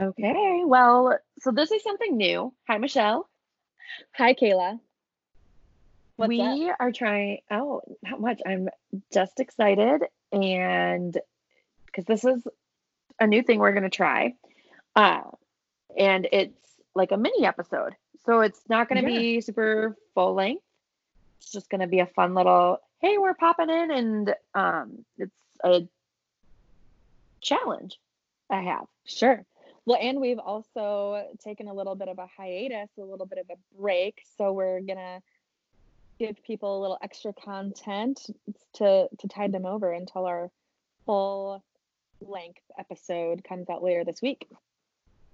Okay, well, so this is something new. Hi, Michelle. Hi, Kayla. What's we up? are trying, oh, not much. I'm just excited and because this is a new thing we're going to try. Uh, and it's like a mini episode. So it's not going to Yeah. be super full length. It's just going to be a fun little, hey, we're popping in and um, it's a challenge I have. Sure. Well, and we've also taken a little bit of a hiatus, a little bit of a break. So we're gonna give people a little extra content to to tide them over until our full length episode comes out later this week.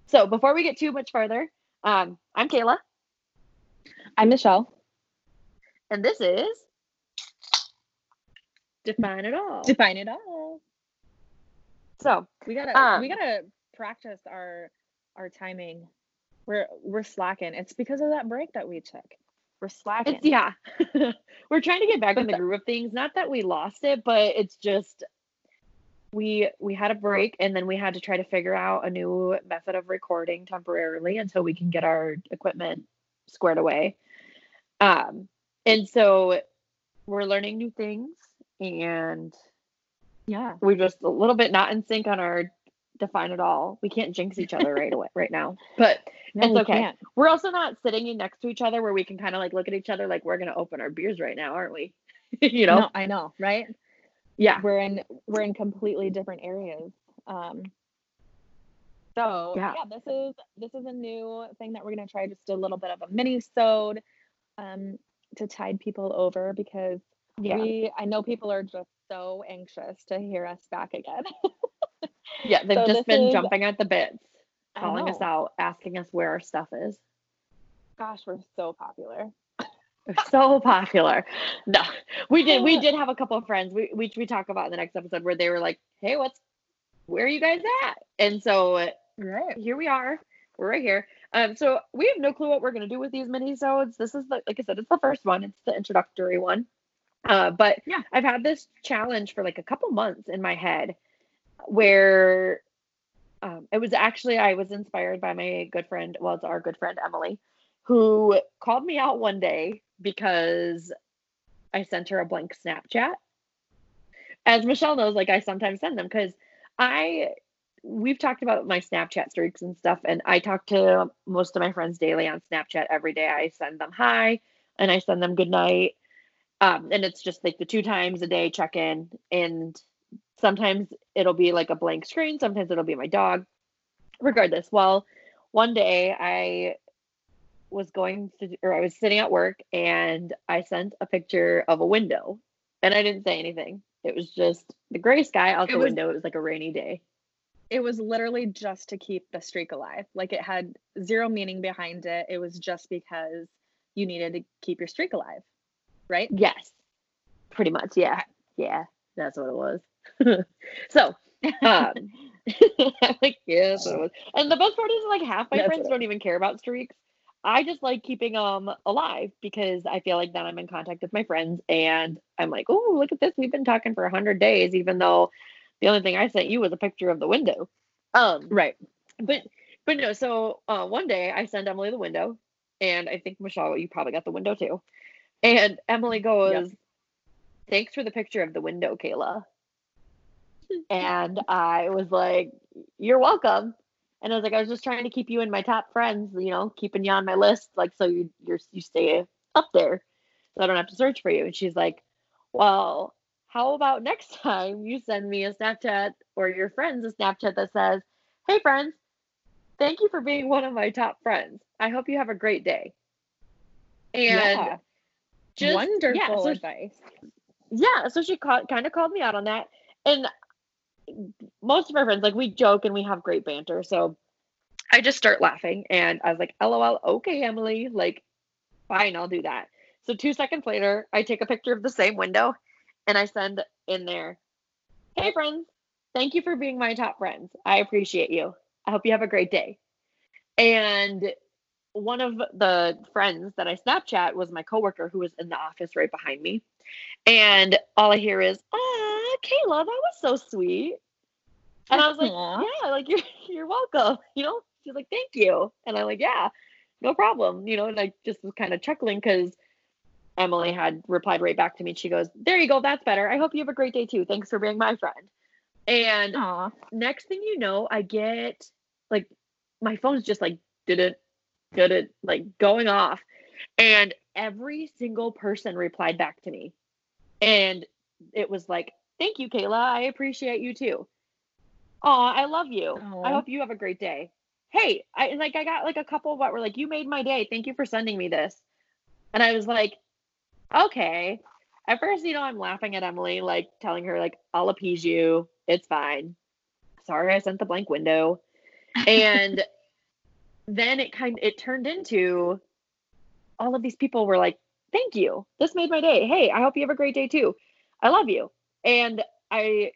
So before we get too much further, um, I'm Kayla, I'm Michelle. and this is Define It All. Define it all. So We gotta Um, we gotta practice our our timing. We're we're slacking. It's because of that break that we took. We're slacking. it's yeah, we're trying to get back in the the- groove of things. Not that we lost it, but it's just we we had a break, and then we had to try to figure out a new method of recording temporarily until we can get our equipment squared away. Um, and so we're learning new things, and yeah. we're just a little bit not in sync on our define it all. We can't jinx each other right away right now, but No, It's we okay. can't. we're also not sitting next to each other where we can kind of like look at each other like we're gonna open our beers right now, aren't we? you know? No, I know, right? Yeah. we're in we're in completely different areas um so Yeah. yeah. this is this is a new thing that we're going to try just a little bit of a mini sode um to tide people over because Yeah. we i know people are just so anxious to hear us back again yeah. They've so just been is- jumping at the bits, calling us out, asking us where our stuff is. gosh we're so popular We're so popular. No, we did. We did have a couple of friends. We which we talk about in the next episode where they were like, "Hey, what's where are you guys at?" And so right here we are. We're right here. Um, so we have no clue what we're gonna do with these mini sodes. This is the, like I said, it's the first one. It's the introductory one. Uh, but Yeah. I've had this challenge for like a couple months in my head, where um, it was actually I was inspired by my good friend. Well, it's our good friend Emily, who called me out one day because I sent her a blank Snapchat. As Michelle knows, like I sometimes send them because I we've talked about my Snapchat streaks and stuff, and I talk to most of my friends daily on Snapchat every day. I send them hi and I send them good night. Um, and it's just like the two times a day check in, and sometimes it'll be like a blank screen, sometimes it'll be my dog. Regardless, well, one day I was going to, or I was sitting at work and I sent a picture of a window and I didn't say anything. It was just the gray sky out the was- window. It was like a rainy day. it was literally just to keep the streak alive like it had zero meaning behind it it was just because you needed to keep your streak alive right Yes, pretty much. Yeah, yeah, that's what it was. so, um, I'm like, yeah, that's what it was. And the best part is, like, half my That's friends it don't even care about streaks. I just like keeping them alive because I feel like then I'm in contact with my friends and I'm like, oh, look at this. We've been talking for 100 days, even though the only thing I sent you was a picture of the window. Um, right but but no so uh, one day i send emily the window and i think michelle you probably got the window too and emily goes thanks for the picture of the window kayla. And i was like you're welcome. And i was like i was just trying to keep you in my top friends you know keeping you on my list like so you you're you stay up there so i don't have to search for you. And she's like well how about next time you send me a snapchat or your friends a snapchat that says hey friends thank you for being one of my top friends. I hope you have a great day and yeah just wonderful yeah, so advice. Yeah so she called, kind of called me out on that. And most of our friends like we joke and we have great banter so i just start laughing and i was like lol okay emily like fine i'll do that. So two seconds later i take a picture of the same window and i send in there hey friends thank you for being my top friends. I appreciate you. I hope you have a great day. And one of the friends that I Snapchat was my coworker who was in the office right behind me. And all I hear is, "Ah, Kayla, that was so sweet." And I was like, Aww. yeah, like you're you're welcome. You know, she's like, thank you. And I'm like, yeah, no problem. You know, and I just was kind of chuckling because Emily had replied right back to me. She goes, there you go, that's better. I hope you have a great day too. Thanks for being my friend. And Aww. next thing you know, I get like my phone's just like did it, at like going off. And every single person replied back to me. And it was like, thank you, Kayla. I appreciate you too. Oh, I love you. Aww. I hope you have a great day. Hey, I like I got like a couple what were like, you made my day. Thank you for sending me this. And I was like, okay. At first, you know, I'm laughing at Emily, like telling her, like, I'll appease you. It's fine. Sorry, I sent the blank window. And then it kind it turned into all of these people were like, thank you. This made my day. Hey, I hope you have a great day too. I love you. And I,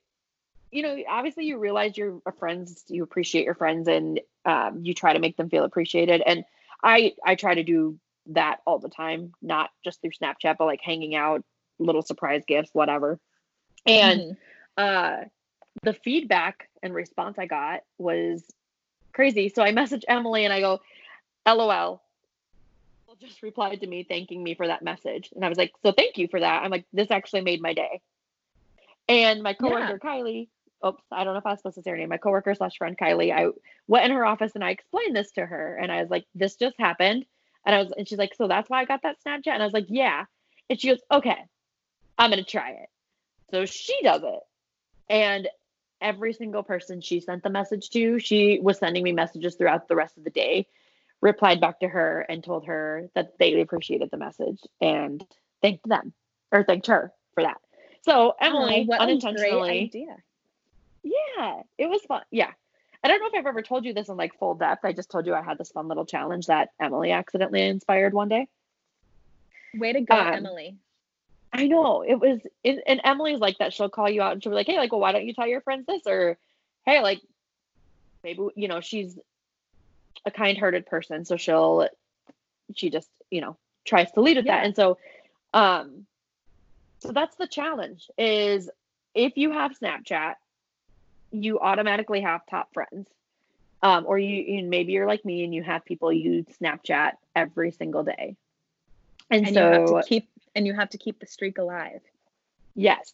you know, obviously you realize you're a friends, you appreciate your friends and um, you try to make them feel appreciated. And I, I try to do that all the time, not just through Snapchat, but like hanging out, little surprise gifts, whatever. And mm-hmm. uh, the feedback and response I got was crazy. So I message Emily and I go, LOL. Just replied to me thanking me for that message. And I was like, so thank you for that. I'm like, this actually made my day. And my coworker yeah. Kylie, oops, I don't know if I was supposed to say her name, my coworker slash friend Kylie, I went in her office and I explained this to her. And I was like, this just happened. And I was, and she's like, so that's why I got that Snapchat. And I was like, yeah. And she goes, okay, I'm gonna try it. So she does it. And every single person she sent the message to, she was sending me messages throughout the rest of the day, replied back to her and told her that they appreciated the message and thanked them or thanked her for that. So Emily oh, unintentionally. Yeah, it was fun. Yeah. I don't know if I've ever told you this in like full depth. I just told you I had this fun little challenge that Emily accidentally inspired one day. Way to go, um, Emily. I know it was, it, and Emily's like that. She'll call you out and she'll be like, "Hey, like, well, why don't you tell your friends this?" Or, "Hey, like, maybe you know, she's a kind-hearted person, so she'll, she just, you know, tries to lead with yeah. that." And so, um, so that's the challenge: is if you have Snapchat, you automatically have top friends. Um, or you, you maybe you're like me and you have people you Snapchat every single day. And, and so you have to keep and you have to keep the streak alive. Yes.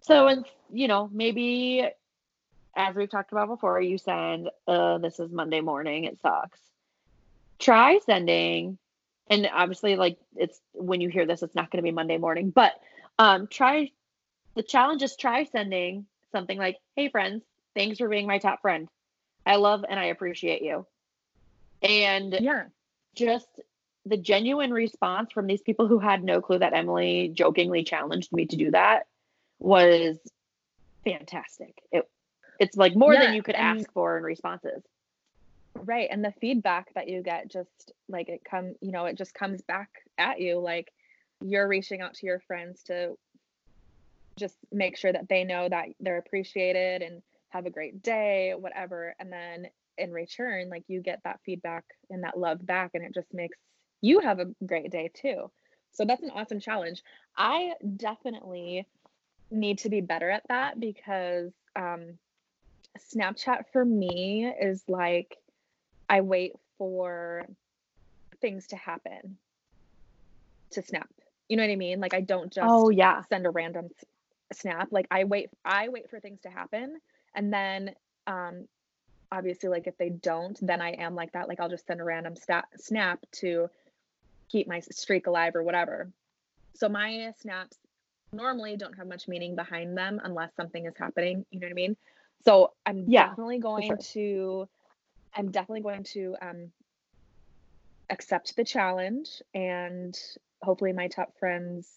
So and you know, maybe as we've talked about before, you send uh this is Monday morning, it sucks. Try sending and obviously like it's when you hear this it's not going to be Monday morning, but um try the challenge is try sending something like, "Hey friends, thanks for being my top friend. I love and I appreciate you." And yeah, just the genuine response from these people who had no clue that Emily jokingly challenged me to do that was fantastic. It it's like more yeah, than you could ask for in responses. Right. And the feedback that you get just like it come, you know, it just comes back at you like you're reaching out to your friends to just make sure that they know that they're appreciated and have a great day, whatever. And then in return, like you get that feedback and that love back and it just makes you have a great day too. So that's an awesome challenge. I definitely need to be better at that because um, Snapchat for me is like I wait for things to happen to snap. You know what I mean? Like I don't just oh yeah send a random snap. Like I wait I wait for things to happen and then um obviously like if they don't then I am like that like I'll just send a random stat, snap to keep my streak alive or whatever. So my snaps normally don't have much meaning behind them unless something is happening. You know what I mean? So I'm yeah, definitely going sure. to I'm definitely going to um accept the challenge and hopefully my top friends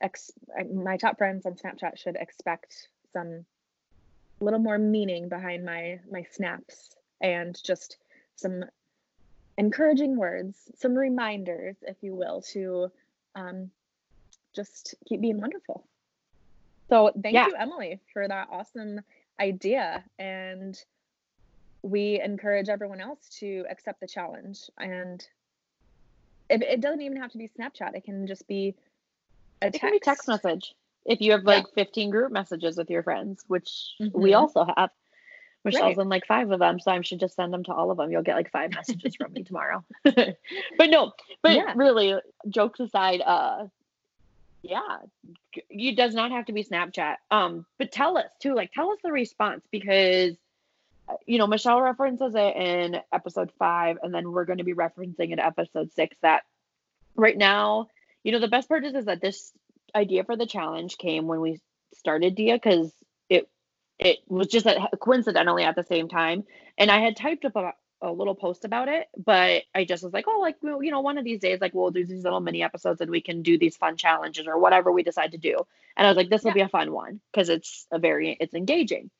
ex my top friends on Snapchat should expect some little more meaning behind my my snaps and just some encouraging words, some reminders, if you will, to um, just keep being wonderful. So thank yeah. you, Emily, for that awesome idea. And we encourage everyone else to accept the challenge. And it, it doesn't even have to be Snapchat. It can just be a text, be text message. If you have like yeah. 15 group messages with your friends, which mm-hmm. we also have. Michelle's right. in like five of them, so I should just send them to all of them. You'll get like five messages from me tomorrow. but no, but yeah. really, jokes aside, uh, yeah, it does not have to be Snapchat. Um, but tell us too, like tell us the response because uh, you know Michelle references it in episode five, and then we're going to be referencing it episode six. That right now, you know, the best part is, is that this idea for the challenge came when we started Dia because it was just coincidentally at the same time, and I had typed up a, a little post about it, but I just was like, oh, like you know, one of these days, like we'll do these little mini episodes and we can do these fun challenges or whatever we decide to do. And I was like, this will yeah. be a fun one because it's a very it's engaging,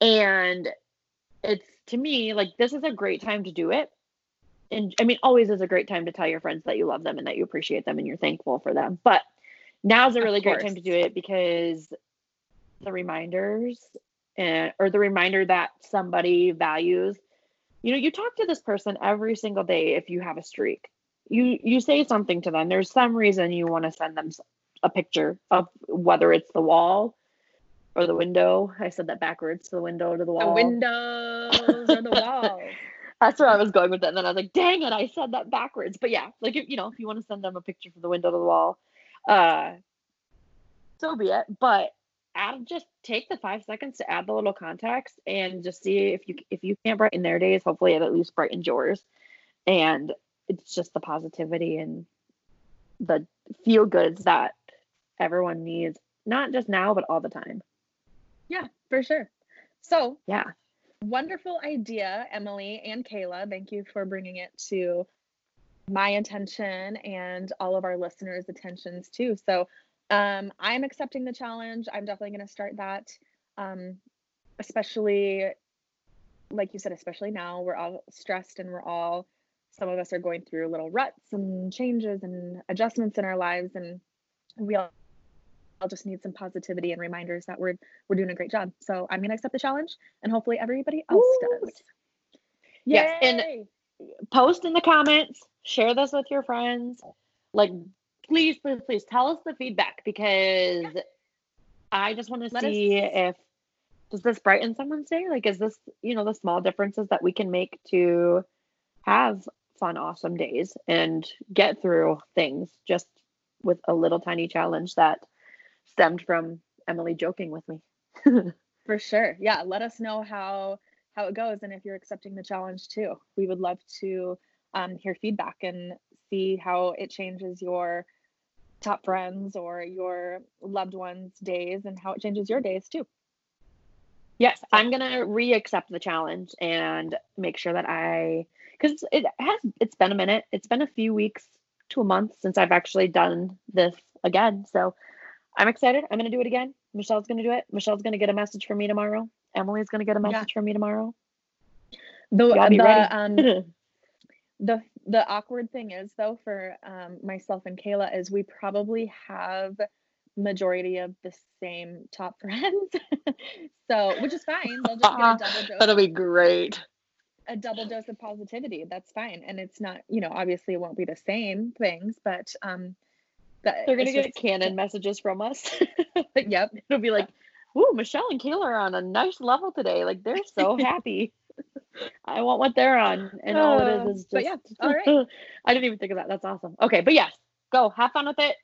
and it's to me like this is a great time to do it. And I mean, always is a great time to tell your friends that you love them and that you appreciate them and you're thankful for them. But now's a really great time to do it because the reminders and or the reminder that somebody values you know you talk to this person every single day if you have a streak. You you say something to them. There's some reason you want to send them a picture of whether it's the wall or the window. I said that backwards to the window to the wall. the windows or the wall that's where i was going with it and then i was like dang it i said that backwards. But yeah like if, you know if you want to send them a picture from the window to the wall uh so be it. But add just take the five seconds to add the little context and just see if you if you can't brighten their days hopefully it at least brightens yours. And it's just the positivity and the feel goods that everyone needs not just now but all the time. Yeah for sure. So yeah. wonderful idea emily and kayla. Thank you for bringing it to my attention and all of our listeners attentions too. So um, I'm accepting the challenge. I'm definitely going to start that. Um, especially, like you said, especially now we're all stressed and we're all, some of us are going through little ruts and changes and adjustments in our lives. And we all, all just need some positivity and reminders that we're, we're doing a great job. So I'm going to accept the challenge and hopefully everybody else Ooh. does. Yes. And post in the comments, share this with your friends. Like please, please, please tell us the feedback because yeah. I just want to see us... if does this brighten someone's day? Like, is this you know the small differences that we can make to have fun, awesome days and get through things just with a little tiny challenge that stemmed from Emily joking with me. For sure. Yeah. Let us know how how it goes and if you're accepting the challenge too. We would love to um, hear feedback and see how it changes your top friends or your loved ones' days and how it changes your days too. Yes, I'm gonna re-accept the challenge and make sure that I, because it has, it's been a minute. It's been a few weeks to a month since I've actually done this again. So I'm excited. I'm gonna do it again. Michelle's gonna do it. Michelle's gonna get a message from me tomorrow. Emily's gonna get a message yeah. from me tomorrow. The, the um, the the awkward thing is though for um, myself and Kayla is we probably have majority of the same top friends. so which is fine. They'll just get a double dose. That'll be great. A double dose of positivity. That's fine. And it's not, you know, obviously it won't be the same things, but um they're gonna get just, canon messages from us. yep. It'll be like, ooh, Michelle and Kayla are on a nice level today. Like they're so happy. I want what they're on, and all it is uh, is just. yeah, all right. I didn't even think of that. That's awesome. Okay, but yes, go have fun with it.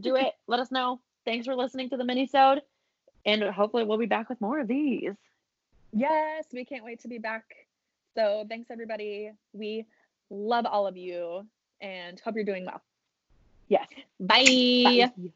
Do it. Let us know. Thanks for listening to the mini sode, and hopefully we'll be back with more of these. Yes, we can't wait to be back. So thanks everybody. We love all of you and hope you're doing well. Yes. Bye. Bye.